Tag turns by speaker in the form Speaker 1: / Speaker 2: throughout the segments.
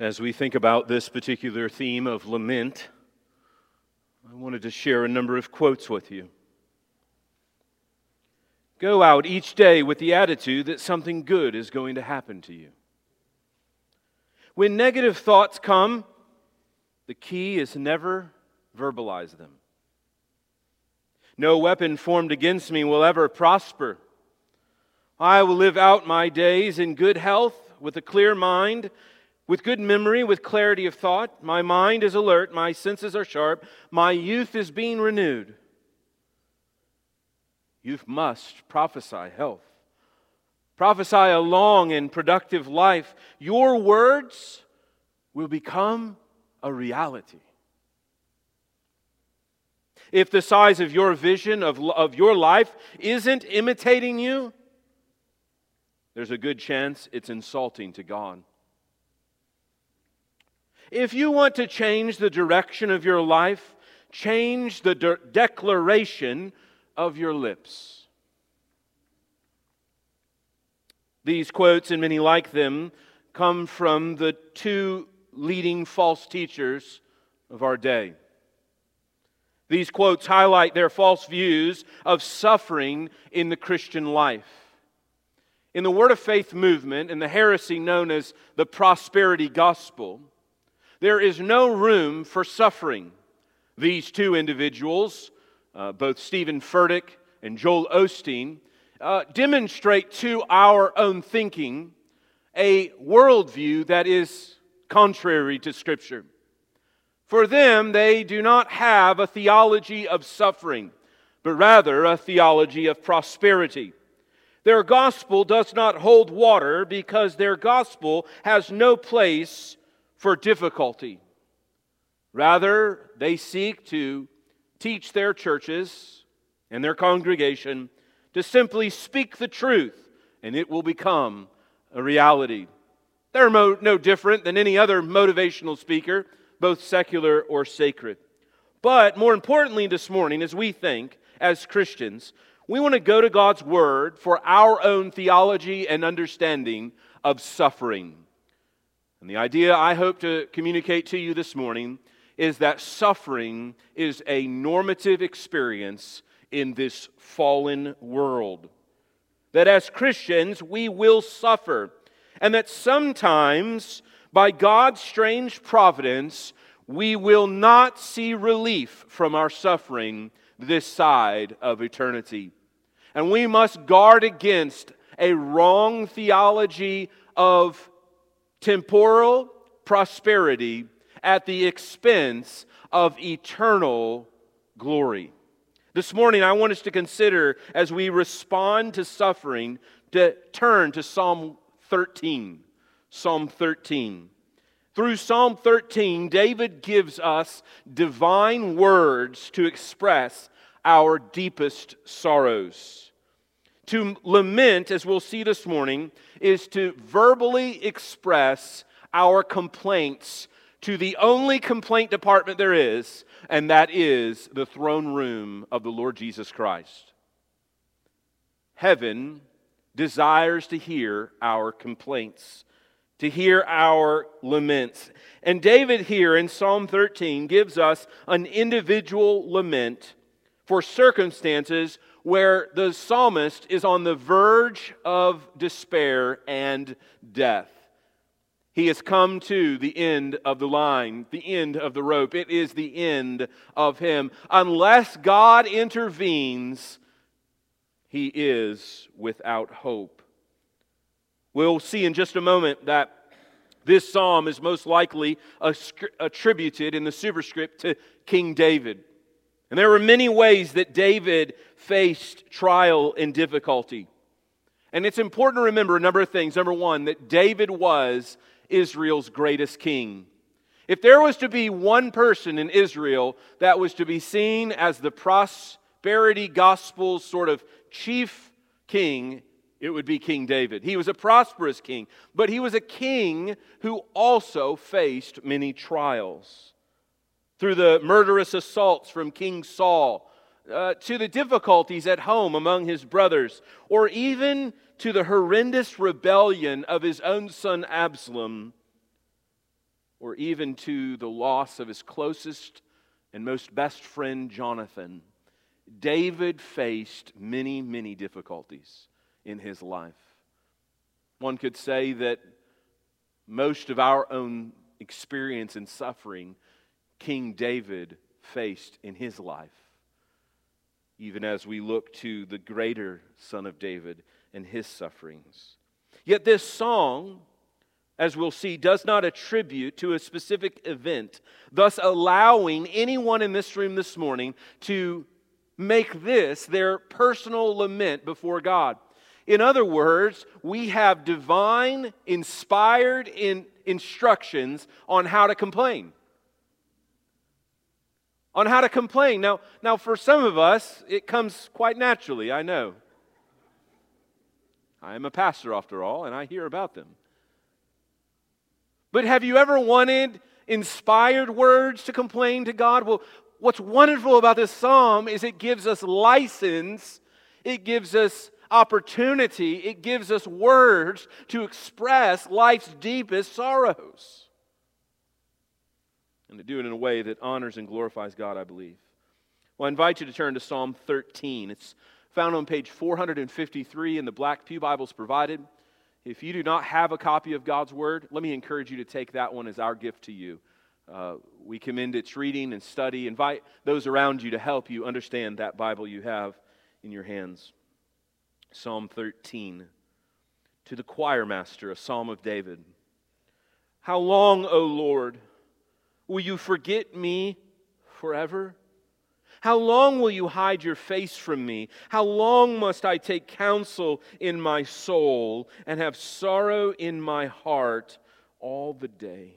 Speaker 1: As we think about this particular theme of lament, I wanted to share a number of quotes with you. Go out each day with the attitude that something good is going to happen to you. When negative thoughts come, the key is never verbalize them. No weapon formed against me will ever prosper. I will live out my days in good health, with a clear mind, with good memory, with clarity of thought. My mind is alert, my senses are sharp, my youth is being renewed. Youth must prophesy health. Prophesy a long and productive life. Your words will become a reality. If the size of your vision of, of your life isn't imitating you, there's a good chance it's insulting to God. If you want to change the direction of your life, change the de- declaration of your lips. These quotes, and many like them, come from the two leading false teachers of our day. These quotes highlight their false views of suffering in the Christian life. In the Word of Faith movement and the heresy known as the prosperity gospel, there is no room for suffering. These two individuals, uh, both Steven Furtick and Joel Osteen, uh, demonstrate to our own thinking a worldview that is contrary to Scripture. For them, they do not have a theology of suffering, but rather a theology of prosperity. Their gospel does not hold water because their gospel has no place for difficulty. Rather, they seek to teach their churches and their congregation to simply speak the truth, and it will become a reality. They're mo- no different than any other motivational speaker, both secular or sacred. But more importantly, this morning, as we think as Christians, we want to go to God's Word for our own theology and understanding of suffering. And the idea I hope to communicate to you this morning is that suffering is a normative experience in this fallen world. That as Christians, we will suffer and that sometimes, by God's strange providence, we will not see relief from our suffering this side of eternity. And we must guard against a wrong theology of temporal prosperity at the expense of eternal glory. This morning, I want us to consider as we respond to suffering to turn to Psalm 13. Psalm 13. Through Psalm 13, David gives us divine words to express our deepest sorrows. To lament, as we'll see this morning, is to verbally express our complaints to the only complaint department there is, and that is the throne room of the Lord Jesus Christ. Heaven desires to hear our complaints, to hear our laments. And David here in Psalm 13 gives us an individual lament for circumstances where the psalmist is on the verge of despair and death. He has come to the end of the line, the end of the rope. It is the end of him. Unless God intervenes, he is without hope. We'll see in just a moment that this psalm is most likely attributed in the superscript to King David. And there were many ways that David faced trial and difficulty. And it's important to remember a number of things. Number one, that David was Israel's greatest king. If there was to be one person in Israel that was to be seen as the prosperity gospel sort of chief king, it would be King David. He was a prosperous king, but he was a king who also faced many trials. Through the murderous assaults from King Saul, uh, to the difficulties at home among his brothers, or even to the horrendous rebellion of his own son Absalom, or even to the loss of his closest and most best friend, Jonathan, David faced many, many difficulties in his life. One could say that most of our own experience and suffering King David faced in his life, even as we look to the greater Son of David and his sufferings. Yet this song, as we'll see, does not attribute to a specific event, thus allowing anyone in this room this morning to make this their personal lament before God. In other words, we have divine, inspired in instructions on how to complain. On how to complain. Now, now, for some of us, it comes quite naturally, I know. I am a pastor, after all, and I hear about them. But have you ever wanted inspired words to complain to God? Well, what's wonderful about this psalm is it gives us license, it gives us opportunity, it gives us words to express life's deepest sorrows. And to do it in a way that honors and glorifies God, I believe. Well, I invite you to turn to Psalm 13. It's found on page 453 in the Black Pew Bibles provided. If you do not have a copy of God's Word, let me encourage you to take that one as our gift to you. Uh, we commend its reading and study. Invite those around you to help you understand that Bible you have in your hands. Psalm 13. To the choir master, a psalm of David. How long, O Lord, will you forget me forever? How long will you hide your face from me? How long must I take counsel in my soul and have sorrow in my heart all the day?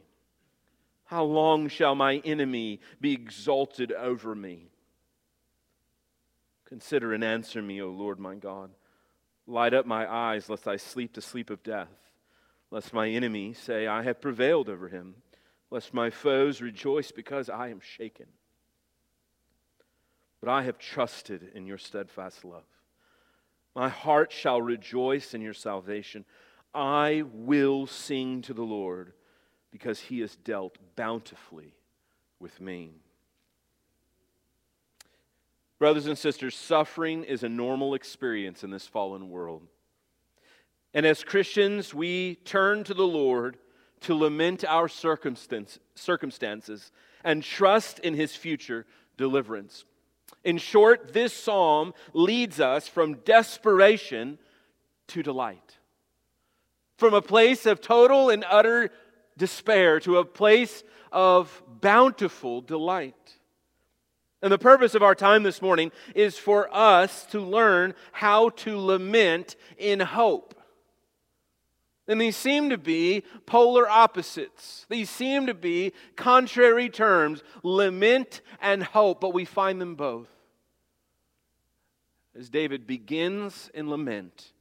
Speaker 1: How long shall my enemy be exalted over me? Consider and answer me, O Lord my God. Light up my eyes, lest I sleep the sleep of death, lest my enemy say, I have prevailed over him, lest my foes rejoice because I am shaken. But I have trusted in your steadfast love. My heart shall rejoice in your salvation. I will sing to the Lord because he has dealt bountifully with me. Brothers and sisters, suffering is a normal experience in this fallen world. And as Christians, we turn to the Lord to lament our circumstance, circumstances and trust in his future deliverance. In short, this psalm leads us from desperation to delight. From a place of total and utter despair to a place of bountiful delight. And the purpose of our time this morning is for us to learn how to lament in hope. And these seem to be polar opposites. These seem to be contrary terms lament and hope, but we find them both. As David begins in lament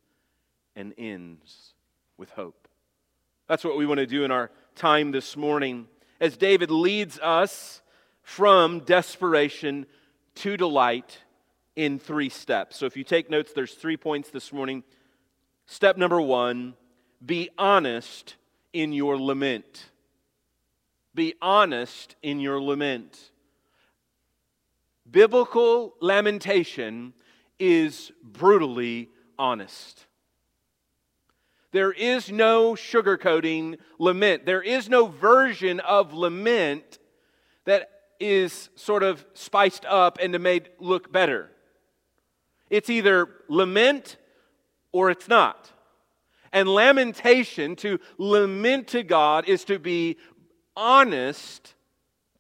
Speaker 1: and ends with hope. That's what we want to do in our time this morning. As David leads us from desperation to delight in three steps. So if you take notes, there's three points this morning. Step number one be honest in your lament. Be honest in your lament. Biblical lamentation is brutally honest. There is no sugarcoating lament. There is no version of lament that is sort of spiced up and made look better. It's either lament or it's not. And lamentation, to lament to God, is to be honest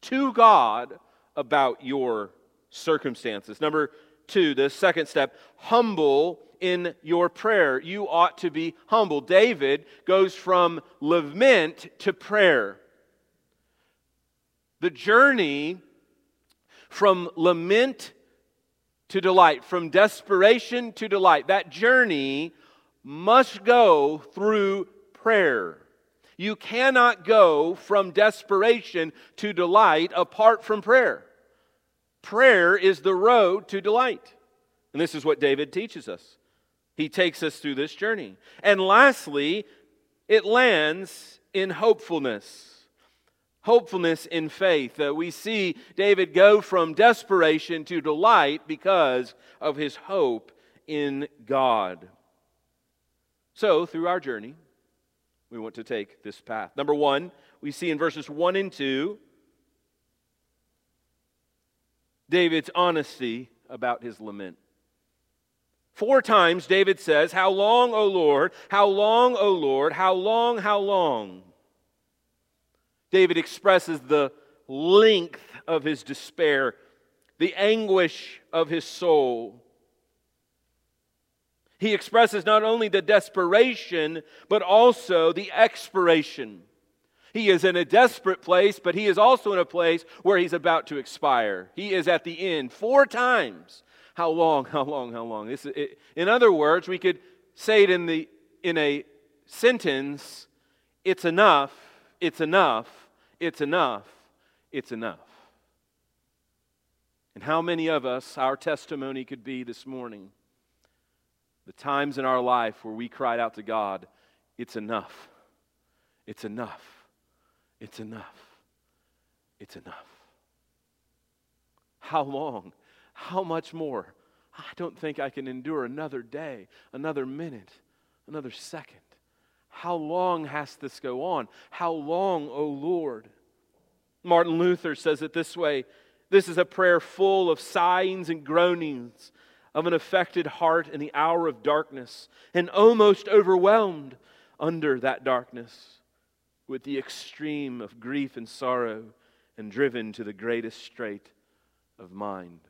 Speaker 1: to God about your circumstances. Number two, the second step, humble in your prayer. You ought to be humble. David goes from lament to prayer. The journey from lament to delight, from desperation to delight, that journey must go through prayer. You cannot go from desperation to delight apart from prayer. Prayer is the road to delight. And this is what David teaches us. He takes us through this journey. And lastly, it lands in hopefulness. hopefulness in faith. Uh, we see David go from desperation to delight because of his hope in God. So, through our journey, we want to take this path. Number one, we see in verses 1 and 2 David's honesty about his lament. Four times David says, How long, O Lord? How long, O Lord? How long, how long? David expresses the length of his despair, the anguish of his soul. He expresses not only the desperation, but also the expiration. He is in a desperate place, but he is also in a place where he's about to expire. He is at the end four times. How long, how long, how long? This, it, in other words, we could say it in, the, in a sentence it's enough, it's enough, it's enough, it's enough. And how many of us, our testimony could be this morning, the times in our life where we cried out to God, it's enough, it's enough. It's enough. It's enough. How long? How much more? I don't think I can endure another day, another minute, another second. How long has this go on? How long, O oh Lord? Martin Luther says it this way this is a prayer full of sighings and groanings of an affected heart in the hour of darkness and almost overwhelmed under that darkness with the extreme of grief and sorrow and driven to the greatest strait of mind.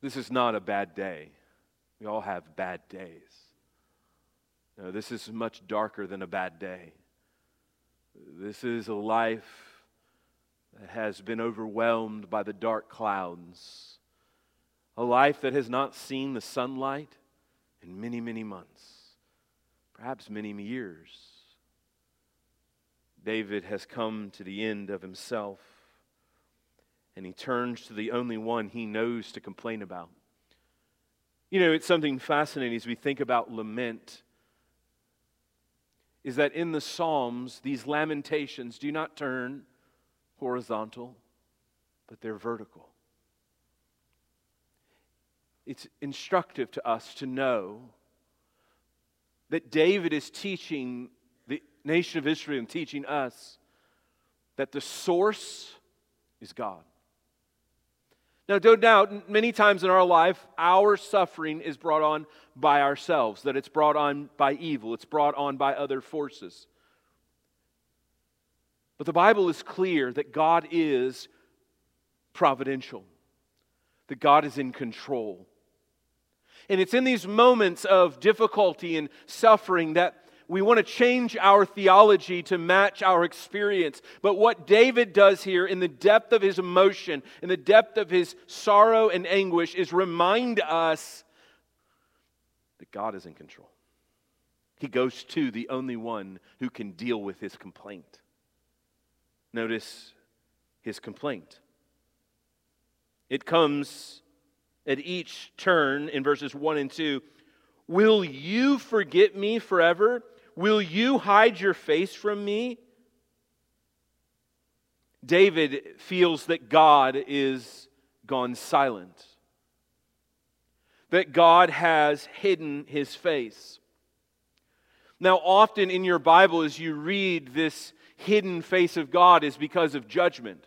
Speaker 1: This is not a bad day. We all have bad days. No, this is much darker than a bad day. This is a life that has been overwhelmed by the dark clouds, a life that has not seen the sunlight in many, many months, perhaps many years. David has come to the end of himself and he turns to the only one he knows to complain about. You know, it's something fascinating as we think about lament is that in the Psalms, these lamentations do not turn horizontal, but they're vertical. It's instructive to us to know that David is teaching the nation of Israel and teaching us that the source is God. Now, no doubt, many times in our life, our suffering is brought on by ourselves, that it's brought on by evil, it's brought on by other forces. But the Bible is clear that God is providential, that God is in control. And it's in these moments of difficulty and suffering that we want to change our theology to match our experience. But what David does here, in the depth of his emotion, in the depth of his sorrow and anguish, is remind us that God is in control. He goes to the only one who can deal with his complaint. Notice his complaint. It comes at each turn in verses 1 and 2. Will you forget me forever? Will you hide your face from me? David feels that God is gone silent, that God has hidden his face. Now, often in your Bible, as you read this hidden face of God, is because of judgment.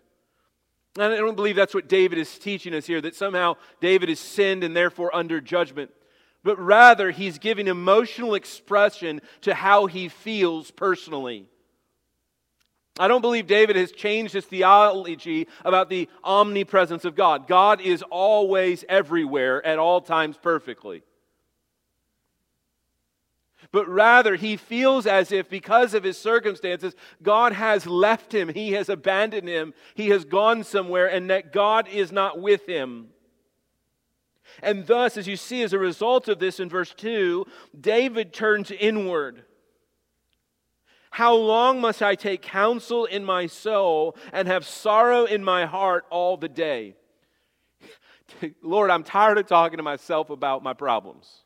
Speaker 1: And I don't believe that's what David is teaching us here, that somehow David is sinned and therefore under judgment but rather he's giving emotional expression to how he feels personally. I don't believe David has changed his theology about the omnipresence of God. God is always everywhere at all times perfectly. But rather, he feels as if because of his circumstances, God has left him, he has abandoned him, he has gone somewhere, and that God is not with him. And thus, as you see, as a result of this in verse 2, David turns inward. How long must I take counsel in my soul and have sorrow in my heart all the day? Lord, I'm tired of talking to myself about my problems.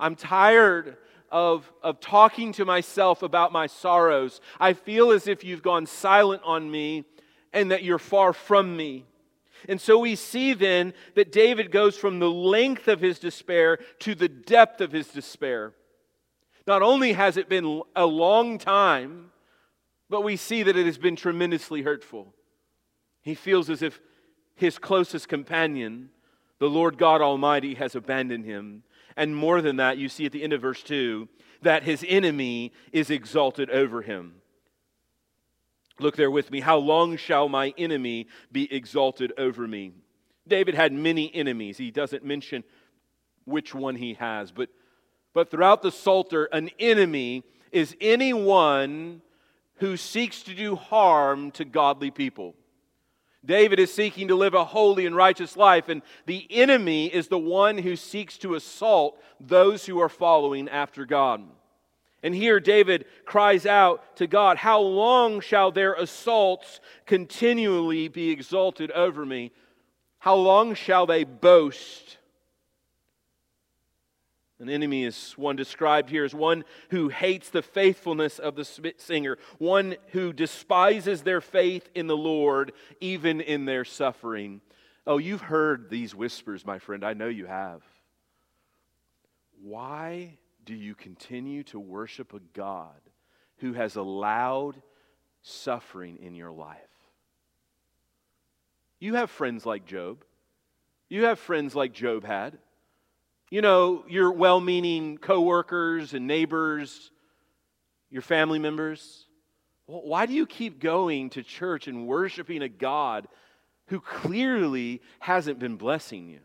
Speaker 1: I'm tired of, of talking to myself about my sorrows. I feel as if you've gone silent on me and that you're far from me. And so we see then that David goes from the length of his despair to the depth of his despair. Not only has it been a long time, but we see that it has been tremendously hurtful. He feels as if his closest companion, the Lord God Almighty, has abandoned him. And more than that, you see at the end of verse 2 that his enemy is exalted over him. Look there with me. How long shall my enemy be exalted over me? David had many enemies. He doesn't mention which one he has, but, but throughout the Psalter, an enemy is anyone who seeks to do harm to godly people. David is seeking to live a holy and righteous life, and the enemy is the one who seeks to assault those who are following after God. And here David cries out to God, How long shall their assaults continually be exalted over me? How long shall they boast? An enemy is one described here as one who hates the faithfulness of the singer, one who despises their faith in the Lord, even in their suffering. Oh, you've heard these whispers, my friend. I know you have. Why do you continue to worship a God who has allowed suffering in your life? You have friends like Job. You have friends like Job had. You know, your well meaning coworkers and neighbors, your family members. Why do you keep going to church and worshiping a God who clearly hasn't been blessing you?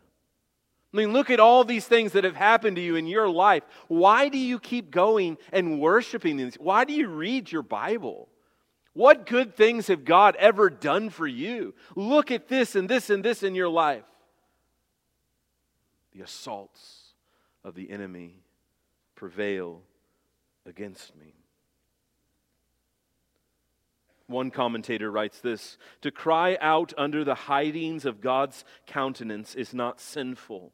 Speaker 1: I mean, look at all these things that have happened to you in your life. Why do you keep going and worshiping these? Why do you read your Bible? What good things have God ever done for you? Look at this and this and this in your life. The assaults of the enemy prevail against me. One commentator writes this To cry out under the hidings of God's countenance is not sinful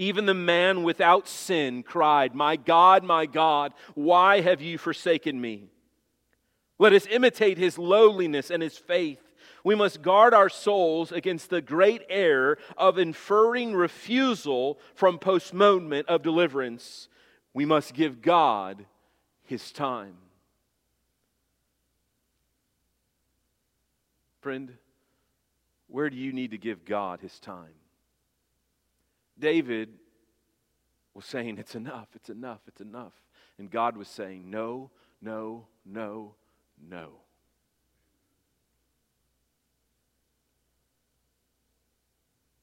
Speaker 1: even the man without sin cried, My God, my God, why have you forsaken me? Let us imitate his lowliness and his faith. We must guard our souls against the great error of inferring refusal from postponement of deliverance. We must give God his time. Friend, where do you need to give God his time? David was saying, It's enough, it's enough, it's enough. And God was saying, No, no, no, no.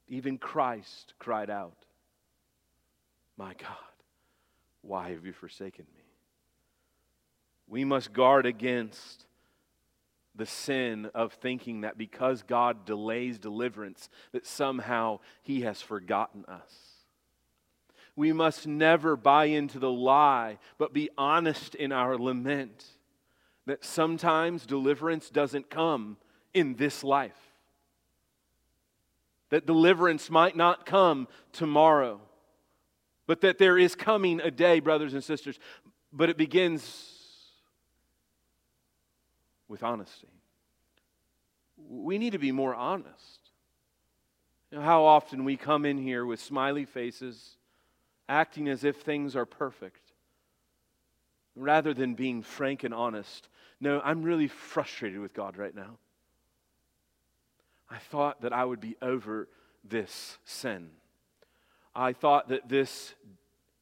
Speaker 1: Even Christ cried out, My God, why have you forsaken me? We must guard against the sin of thinking that because God delays deliverance, that somehow He has forgotten us. We must never buy into the lie, but be honest in our lament that sometimes deliverance doesn't come in this life. That deliverance might not come tomorrow, but that there is coming a day, brothers and sisters, but it begins with honesty. We need to be more honest. You know, how often we come in here with smiley faces, acting as if things are perfect, rather than being frank and honest. No, I'm really frustrated with God right now. I thought that I would be over this sin. I thought that this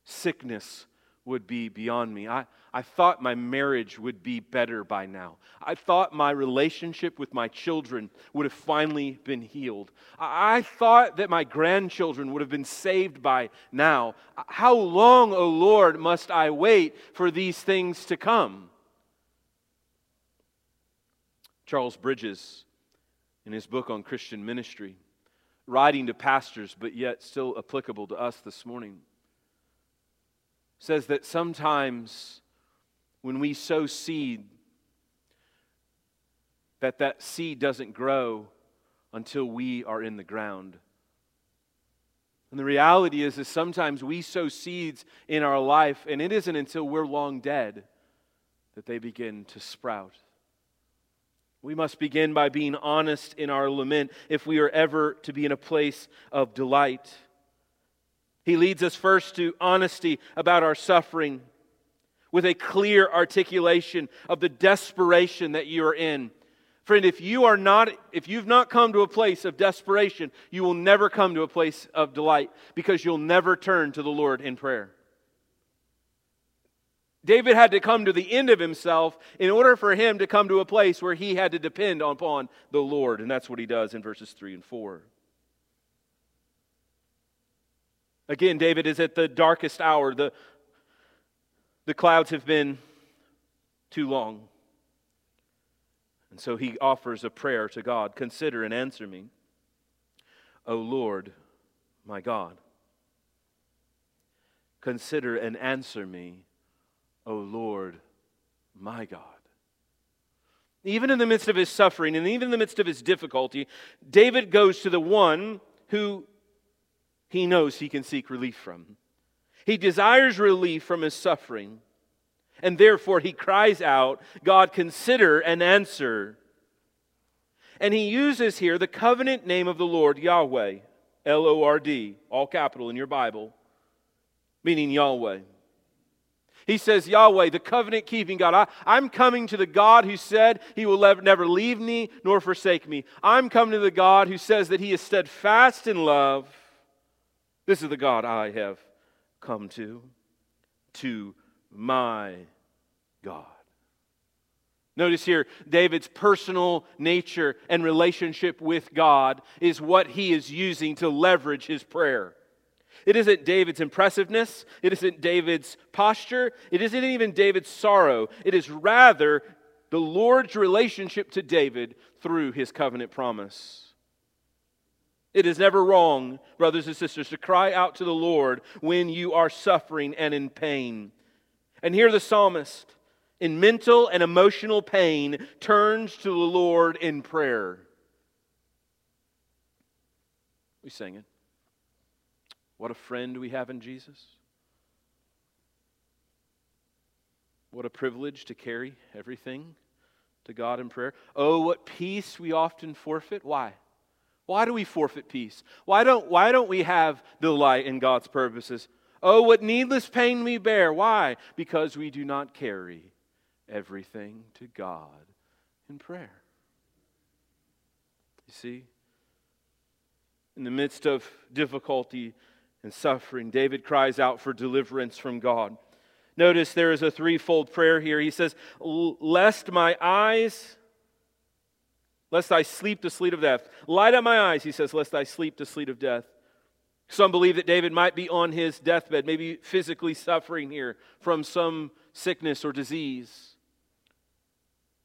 Speaker 1: sickness would be beyond me. I, I thought my marriage would be better by now. I thought my relationship with my children would have finally been healed. I, I thought that my grandchildren would have been saved by now. How long, O oh Lord, must I wait for these things to come? Charles Bridges, in his book on Christian ministry, writing to pastors, but yet still applicable to us this morning says that sometimes when we sow seed, that that seed doesn't grow until we are in the ground. And the reality is, is sometimes we sow seeds in our life, and it isn't until we're long dead that they begin to sprout. We must begin by being honest in our lament if we are ever to be in a place of delight. He leads us first to honesty about our suffering with a clear articulation of the desperation that you are in. Friend, if you are not if you've not come to a place of desperation, you will never come to a place of delight because you'll never turn to the Lord in prayer. David had to come to the end of himself in order for him to come to a place where he had to depend upon the Lord, and that's what he does in verses 3 and 4. Again, David is at the darkest hour. The, the clouds have been too long. And so he offers a prayer to God Consider and answer me, O Lord, my God. Consider and answer me, O Lord, my God. Even in the midst of his suffering and even in the midst of his difficulty, David goes to the one who he knows he can seek relief from. He desires relief from his suffering. And therefore he cries out, God, consider and answer. And he uses here the covenant name of the Lord, Yahweh, L O R D, all capital in your Bible, meaning Yahweh. He says, Yahweh, the covenant keeping God. I, am coming to the God who said he will never leave me nor forsake me. I'm coming to the God who says that he is steadfast in love. This is the God I have come to, to my God. Notice here, David's personal nature and relationship with God is what he is using to leverage his prayer. It isn't David's impressiveness, it isn't David's posture, it isn't even David's sorrow. It is rather the Lord's relationship to David through his covenant promise. It is never wrong, brothers and sisters, to cry out to the Lord when you are suffering and in pain. And here the psalmist, in mental and emotional pain, turns to the Lord in prayer. We sing it. What a friend we have in Jesus. What a privilege to carry everything to God in prayer. Oh, what peace we often forfeit. Why? Why do we forfeit peace? Why don't, why don't we have delight in God's purposes? Oh, what needless pain we bear. Why? Because we do not carry everything to God in prayer. You see? In the midst of difficulty and suffering, David cries out for deliverance from God. Notice there is a threefold prayer here. He says, Lest my eyes, lest I sleep the sleep of death. Light up my eyes, he says, lest I sleep the sleep of death. Some believe that David might be on his deathbed, maybe physically suffering here from some sickness or disease.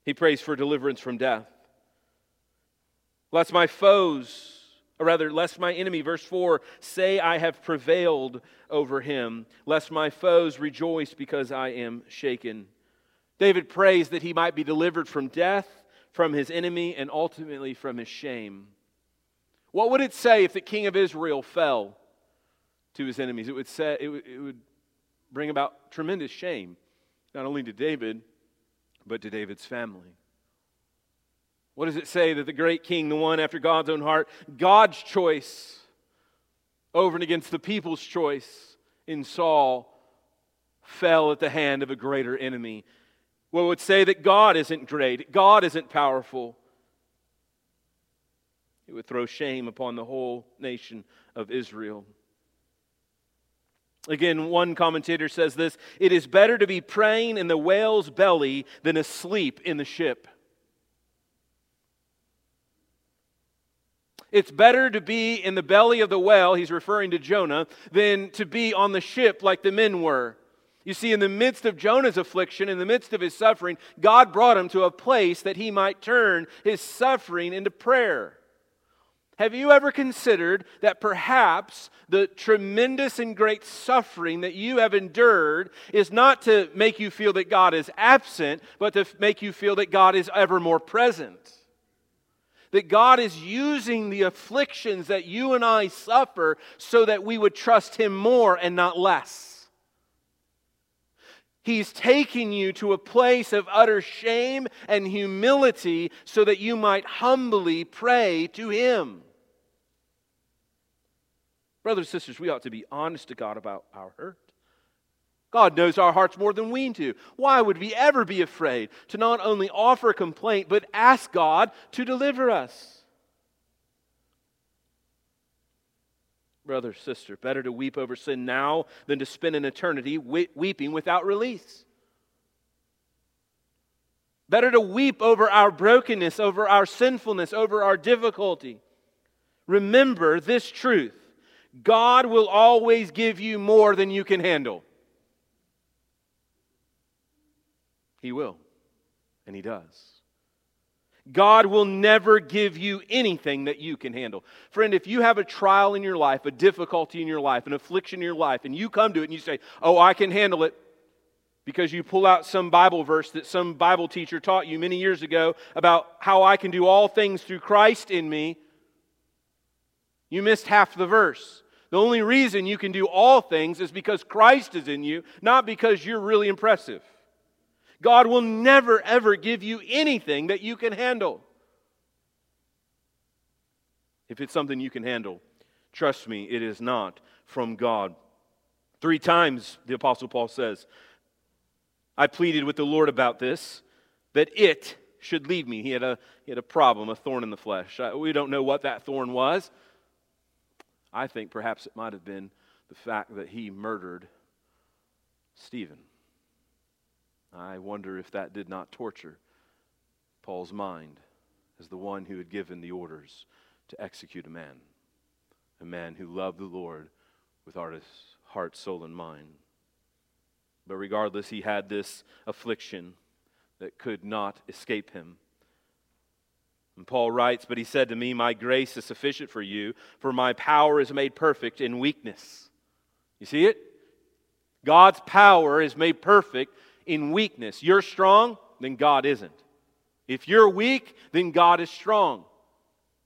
Speaker 1: He prays for deliverance from death. Lest my foes, or rather, lest my enemy, verse 4, say I have prevailed over him, lest my foes rejoice because I am shaken. David prays that he might be delivered from death, from his enemy, and ultimately from his shame. What would it say if the king of Israel fell to his enemies? It would, say, it would, it would bring about tremendous shame, not only to David, but to David's family. What does it say that the great king, the one after God's own heart, God's choice over and against the people's choice in Saul, fell at the hand of a greater enemy? Well, it would say that God isn't great, God isn't powerful, it would throw shame upon the whole nation of Israel. Again, one commentator says this it is better to be praying in the whale's belly than asleep in the ship. It's better to be in the belly of the whale, he's referring to Jonah, than to be on the ship like the men were. You see, in the midst of Jonah's affliction, in the midst of his suffering, God brought him to a place that he might turn his suffering into prayer. Have you ever considered that perhaps the tremendous and great suffering that you have endured is not to make you feel that God is absent, but to make you feel that God is ever more present? That God is using the afflictions that you and I suffer so that we would trust Him more and not less. He's taking you to a place of utter shame and humility so that you might humbly pray to Him. Brothers and sisters, we ought to be honest to God about our hurt. God knows our hearts more than we do. Why would we ever be afraid to not only offer complaint, but ask God to deliver us? Brother, sister, better to weep over sin now than to spend an eternity weeping without release. Better to weep over our brokenness, over our sinfulness, over our difficulty. Remember this truth God will always give you more than you can handle. He will, and He does. God will never give you anything that you can handle. Friend, if you have a trial in your life, a difficulty in your life, an affliction in your life, and you come to it and you say, Oh, I can handle it, because you pull out some Bible verse that some Bible teacher taught you many years ago about how I can do all things through Christ in me, you missed half the verse. The only reason you can do all things is because Christ is in you, not because you're really impressive. God will never, ever give you anything that you can handle. If it's something you can handle, trust me, it is not from God. Three times the Apostle Paul says, I pleaded with the Lord about this, that it should leave me. He had a, he had a problem, a thorn in the flesh. We don't know what that thorn was. I think perhaps it might have been the fact that he murdered Stephen. I wonder if that did not torture Paul's mind as the one who had given the orders to execute a man, a man who loved the Lord with his heart, soul, and mind. But regardless, he had this affliction that could not escape him. And Paul writes, But he said to me, My grace is sufficient for you, for my power is made perfect in weakness. You see it? God's power is made perfect in weakness. You're strong, then God isn't. If you're weak, then God is strong.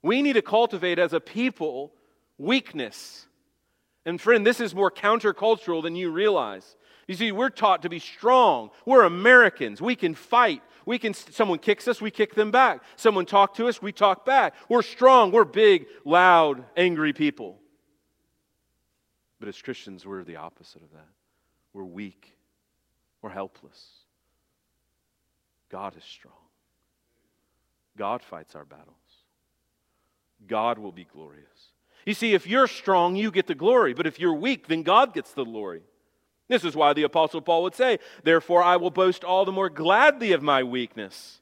Speaker 1: We need to cultivate as a people weakness. And friend, this is more countercultural than you realize. You see, we're taught to be strong. We're Americans. We can fight. We can someone kicks us, we kick them back. Someone talk to us, we talk back. We're strong. We're big, loud, angry people. But as Christians, we're the opposite of that. We're weak. We're helpless. God is strong. God fights our battles. God will be glorious. You see, if you're strong, you get the glory. But if you're weak, then God gets the glory. This is why the Apostle Paul would say, Therefore, I will boast all the more gladly of my weakness,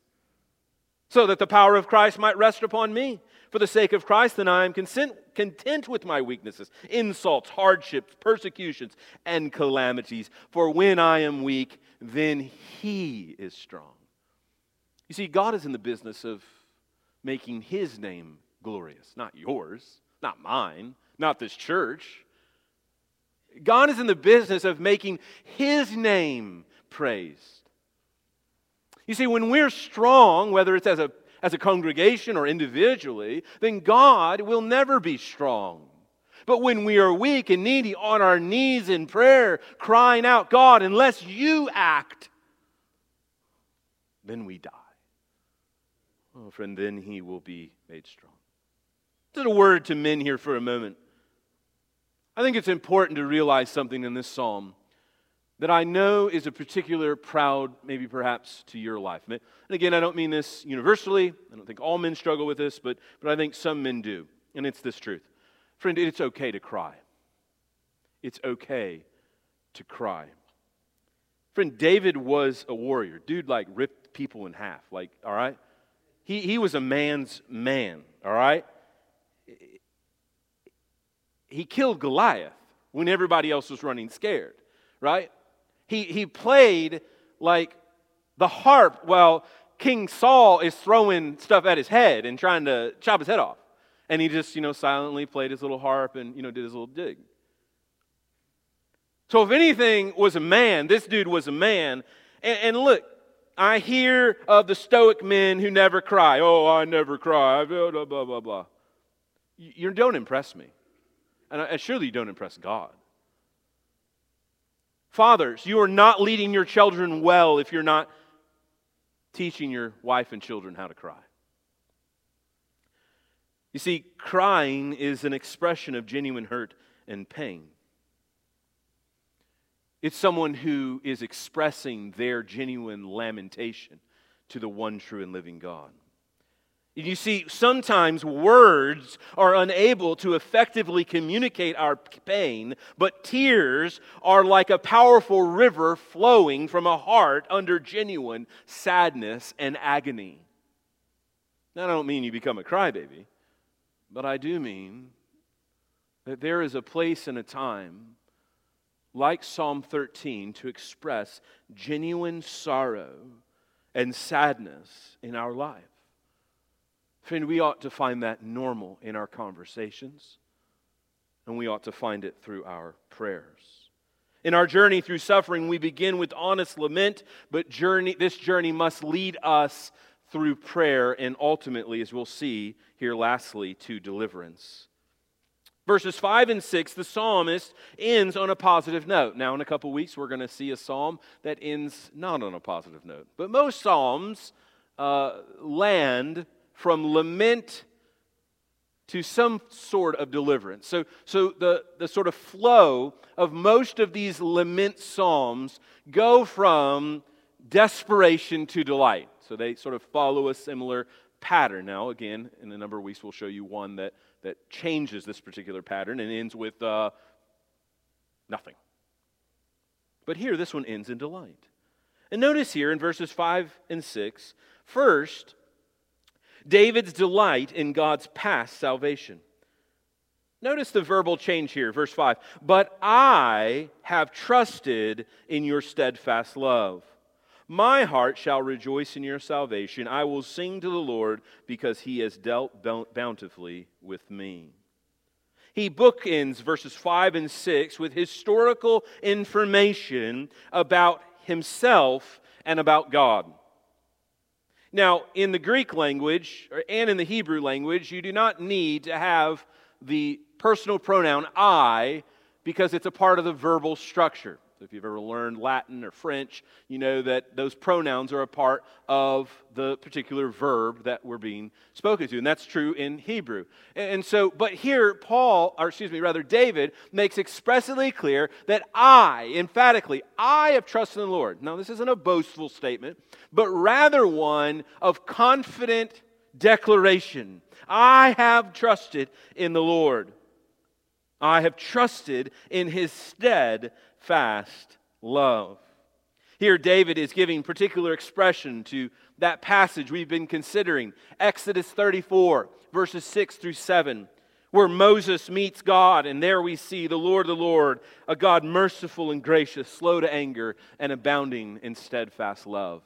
Speaker 1: so that the power of Christ might rest upon me. For the sake of Christ, then I am consent, content with my weaknesses, insults, hardships, persecutions, and calamities. For when I am weak, then He is strong. You see, God is in the business of making His name glorious, not yours, not mine, not this church. God is in the business of making His name praised. You see, when we're strong, whether it's as a as a congregation or individually, then God will never be strong. But when we are weak and needy on our knees in prayer, crying out, God, unless you act, then we die. Oh, friend, then he will be made strong. Just a word to men here for a moment. I think it's important to realize something in this psalm that I know is a particular proud, maybe perhaps to your life. And again, I don't mean this universally. I don't think all men struggle with this, but, but I think some men do. And it's this truth. Friend, it's okay to cry. It's okay to cry. Friend, David was a warrior. Dude, like, ripped people in half. Like, all right? He, he was a man's man, all right? He killed Goliath when everybody else was running scared, right? He, he played like the harp while King Saul is throwing stuff at his head and trying to chop his head off. And he just, you know, silently played his little harp and, you know, did his little dig. So if anything was a man, this dude was a man. And, and look, I hear of the stoic men who never cry. Oh, I never cry. Blah, blah, blah, blah. You don't impress me. And I, surely you don't impress God. Fathers, you are not leading your children well if you're not teaching your wife and children how to cry. You see, crying is an expression of genuine hurt and pain. It's someone who is expressing their genuine lamentation to the one true and living God. You see, sometimes words are unable to effectively communicate our pain, but tears are like a powerful river flowing from a heart under genuine sadness and agony. Now, I don't mean you become a crybaby, but I do mean that there is a place and a time, like Psalm 13, to express genuine sorrow and sadness in our life. Friend, we ought to find that normal in our conversations, and we ought to find it through our prayers. In our journey through suffering, we begin with honest lament, but journey, this journey must lead us through prayer and ultimately, as we'll see here lastly, to deliverance. Verses 5 and 6, the psalmist ends on a positive note. Now, in a couple weeks, we're going to see a psalm that ends not on a positive note. But most psalms uh, land from lament to some sort of deliverance. So, so the, the sort of flow of most of these lament psalms go from desperation to delight. So they sort of follow a similar pattern. Now, again, in a number of weeks, we'll show you one that, that changes this particular pattern and ends with uh, nothing. But here, this one ends in delight. And notice here in verses 5 and 6, first, David's delight in God's past salvation. Notice the verbal change here, verse 5. But I have trusted in your steadfast love. My heart shall rejoice in your salvation. I will sing to the Lord because he has dealt bountifully with me. He bookends verses 5 and 6 with historical information about himself and about God. Now, in the Greek language and in the Hebrew language, you do not need to have the personal pronoun I because it's a part of the verbal structure. So if you've ever learned Latin or French, you know that those pronouns are a part of the particular verb that we're being spoken to. And that's true in Hebrew. And so, but here, Paul, or excuse me, rather, David makes expressly clear that I, emphatically, I have trusted in the Lord. Now, this isn't a boastful statement, but rather one of confident declaration. I have trusted in the Lord. I have trusted in his stead fast love. Here, David is giving particular expression to that passage we've been considering Exodus 34, verses 6 through 7, where Moses meets God, and there we see the Lord, the Lord, a God merciful and gracious, slow to anger, and abounding in steadfast love.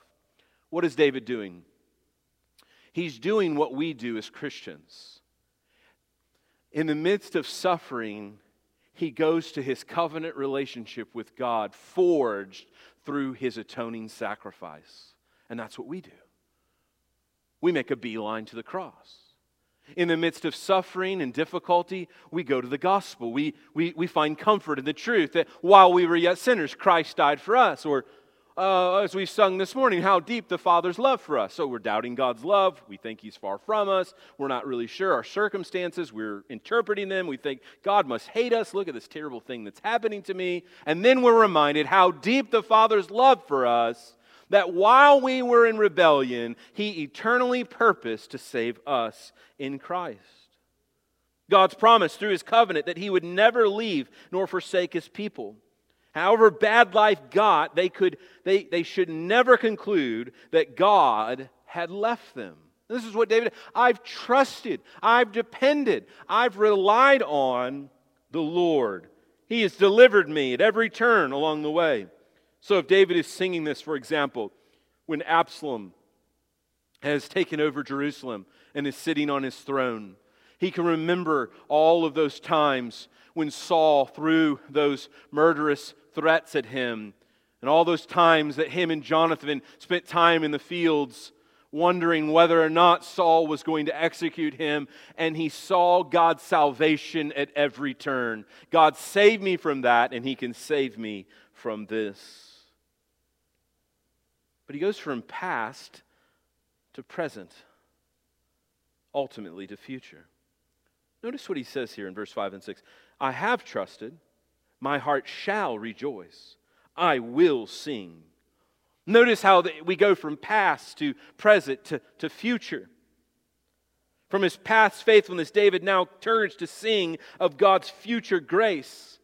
Speaker 1: What is David doing? He's doing what we do as Christians. In the midst of suffering, he goes to his covenant relationship with God, forged through his atoning sacrifice. And that's what we do. We make a beeline to the cross. In the midst of suffering and difficulty, we go to the gospel. We, we, we find comfort in the truth that while we were yet sinners, Christ died for us. Or uh, as we sung this morning, how deep the Father's love for us. So we're doubting God's love. We think He's far from us. We're not really sure our circumstances. We're interpreting them. We think God must hate us. Look at this terrible thing that's happening to me. And then we're reminded how deep the Father's love for us that while we were in rebellion, He eternally purposed to save us in Christ. God's promise through His covenant that He would never leave nor forsake His people. However bad life got, they, could, they, they should never conclude that God had left them. This is what David, I've trusted, I've depended, I've relied on the Lord. He has delivered me at every turn along the way. So if David is singing this, for example, when Absalom has taken over Jerusalem and is sitting on his throne, he can remember all of those times when Saul threw those murderous threats at him. And all those times that him and Jonathan spent time in the fields wondering whether or not Saul was going to execute him, and he saw God's salvation at every turn. God saved me from that, and he can save me from this. But he goes from past to present, ultimately to future. Notice what he says here in verse 5 and 6 I have trusted, my heart shall rejoice, I will sing. Notice how we go from past to present to, to future. From his past faithfulness, David now turns to sing of God's future grace.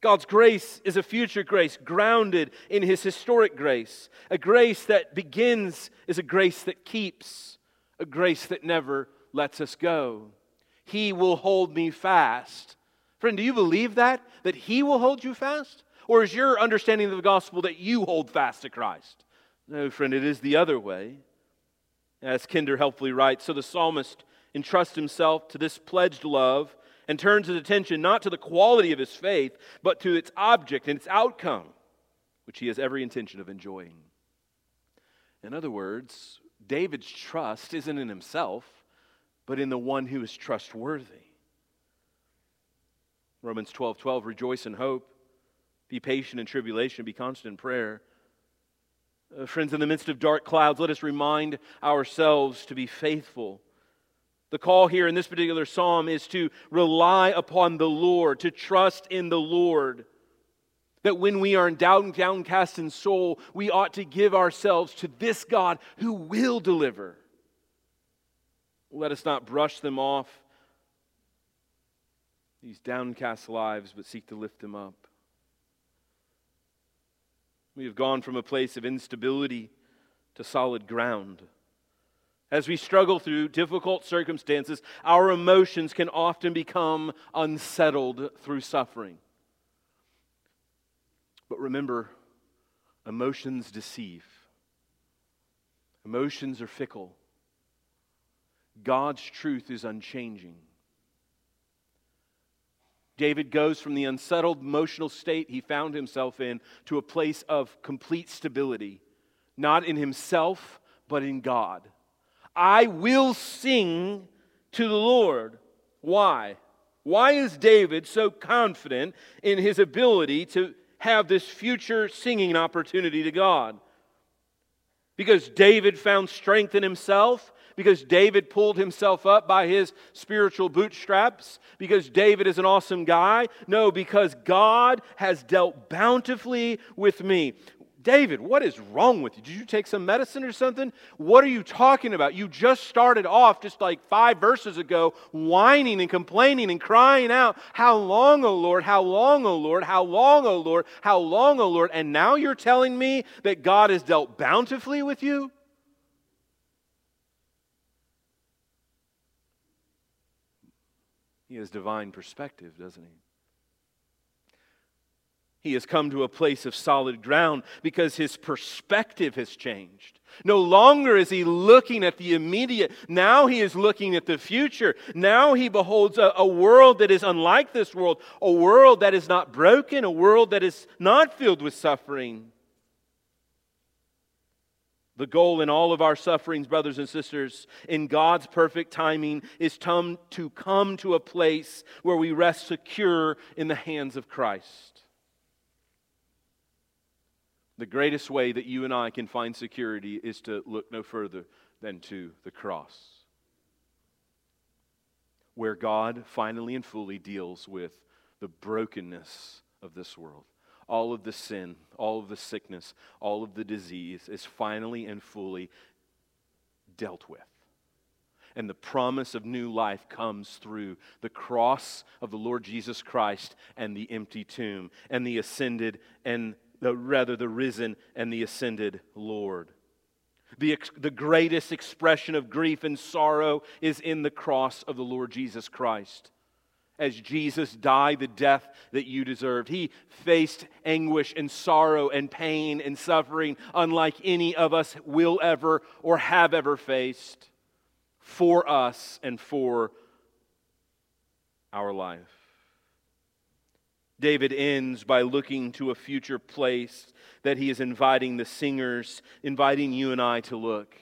Speaker 1: God's grace is a future grace grounded in his historic grace. A grace that begins is a grace that keeps, a grace that never lets us go. He will hold me fast. Friend, do you believe that? That he will hold you fast? Or is your understanding of the gospel that you hold fast to Christ? No, friend, it is the other way. As Kidner helpfully writes, so the psalmist entrusts himself to this pledged love and turns his attention not to the quality of his faith, but to its object and its outcome, which he has every intention of enjoying. In other words, David's trust isn't in himself, but in the one who is trustworthy. Romans 12 12, rejoice in hope. Be patient in tribulation, be constant in prayer. Uh, friends, in the midst of dark clouds, let us remind ourselves to be faithful. The call here in this particular psalm is to rely upon the Lord, to trust in the Lord. That when we are in downcast in soul, we ought to give ourselves to this God who will deliver. Let us not brush them off, these downcast lives, but seek to lift them up. We have gone from a place of instability to solid ground. As we struggle through difficult circumstances, our emotions can often become unsettled through suffering. But remember, emotions deceive, emotions are fickle. God's truth is unchanging. David goes from the unsettled emotional state he found himself in to a place of complete stability, not in himself, but in God. I will sing to the Lord. Why? Why is David so confident in his ability to have this future singing opportunity to God? Because David found strength in himself because David pulled himself up by his spiritual bootstraps, because David is an awesome guy. No, because God has dealt bountifully with me. David, what is wrong with you? Did you take some medicine or something? What are you talking about? You just started off just like five verses ago, whining and complaining and crying out, How long, O Lord? How long, O Lord? How long, O Lord? How long, O Lord? And now you're telling me that God has dealt bountifully with you? He has divine perspective, doesn't he? He has come to a place of solid ground because his perspective has changed. No longer is he looking at the immediate. Now he is looking at the future. Now he beholds a, a, world that is unlike this world, a world that is not broken, a world that is not filled with suffering. The goal in all of our sufferings, brothers and sisters, in God's perfect timing, is to come to a place where we rest secure in the hands of Christ. The greatest way that you and I can find security is to look no further than to the cross, where God finally and fully deals with the brokenness of this world all of the sin, all of the sickness, all of the disease is finally and fully dealt with. And the promise of new life comes through the cross of the Lord Jesus Christ and the empty tomb and the ascended and the, rather the risen and the ascended Lord. The, the greatest expression of grief and sorrow is in the cross of the Lord Jesus Christ as Jesus died the death that you deserved. He faced anguish and sorrow and pain and suffering unlike any of us will ever or have ever faced for us and for our life. David ends by looking to a future place that he is inviting the singers, inviting you and I to look.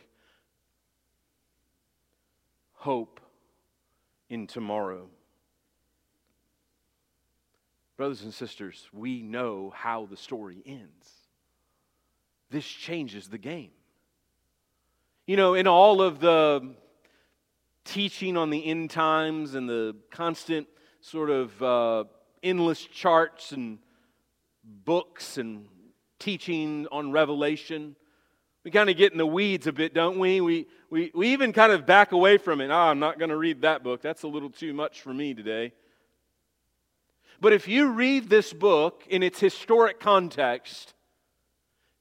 Speaker 1: Hope in tomorrow. Brothers and sisters, we know how the story ends. This changes the game. You know, in all of the teaching on the end times and the constant sort of uh, endless charts and books and teaching on Revelation. We kind of get in the weeds a bit, don't we? We, we, we even kind of back away from it. Oh, I'm not going to read that book. That's a little too much for me today. But if you read this book in its historic context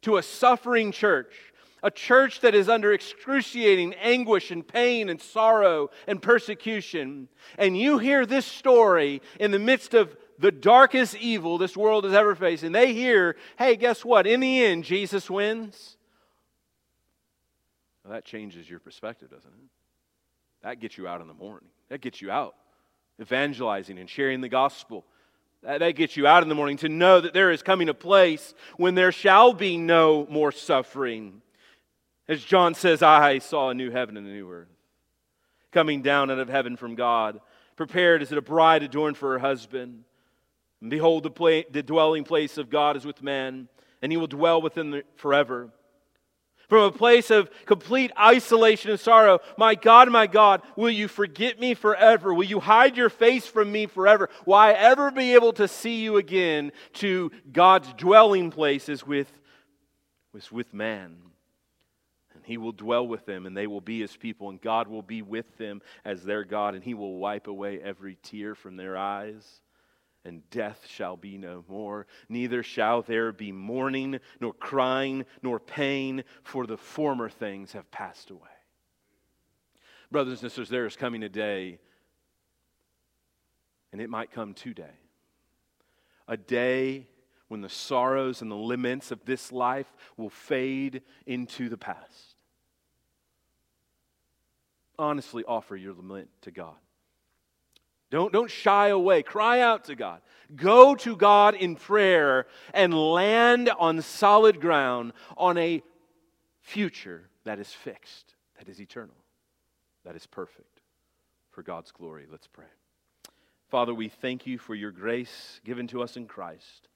Speaker 1: to a suffering church, a church that is under excruciating anguish and pain and sorrow and persecution, and you hear this story in the midst of the darkest evil this world has ever faced, and they hear, hey, guess what? In the end, Jesus wins. Well, that changes your perspective, doesn't it? That gets you out in the morning. That gets you out evangelizing and sharing the gospel. That, gets you out in the morning to know that there is coming a place when there shall be no more suffering. As John says, I saw a new heaven and a new earth coming down out of heaven from God, prepared as a bride adorned for her husband. And behold, the, the dwelling place of God is with men, and he will dwell with them forever. From a place of complete isolation and sorrow, my God, my God, will you forget me forever? Will you hide your face from me forever? Will I ever be able to see you again? To God's dwelling places with, with, with man. And he will dwell with them, and they will be his people, and God will be with them as their God, and he will wipe away every tear from their eyes and death shall be no more. Neither shall there be mourning, nor crying, nor pain, for the former things have passed away. Brothers and sisters, there is coming a day, and it might come today, a day when the sorrows and the laments of this life will fade into the past. Honestly, offer your lament to God. Don't, don't shy away. Cry out to God. Go to God in prayer and land on solid ground on a future that is fixed, that is eternal, that is perfect for God's glory. Let's pray. Father, we thank you for your grace given to us in Christ.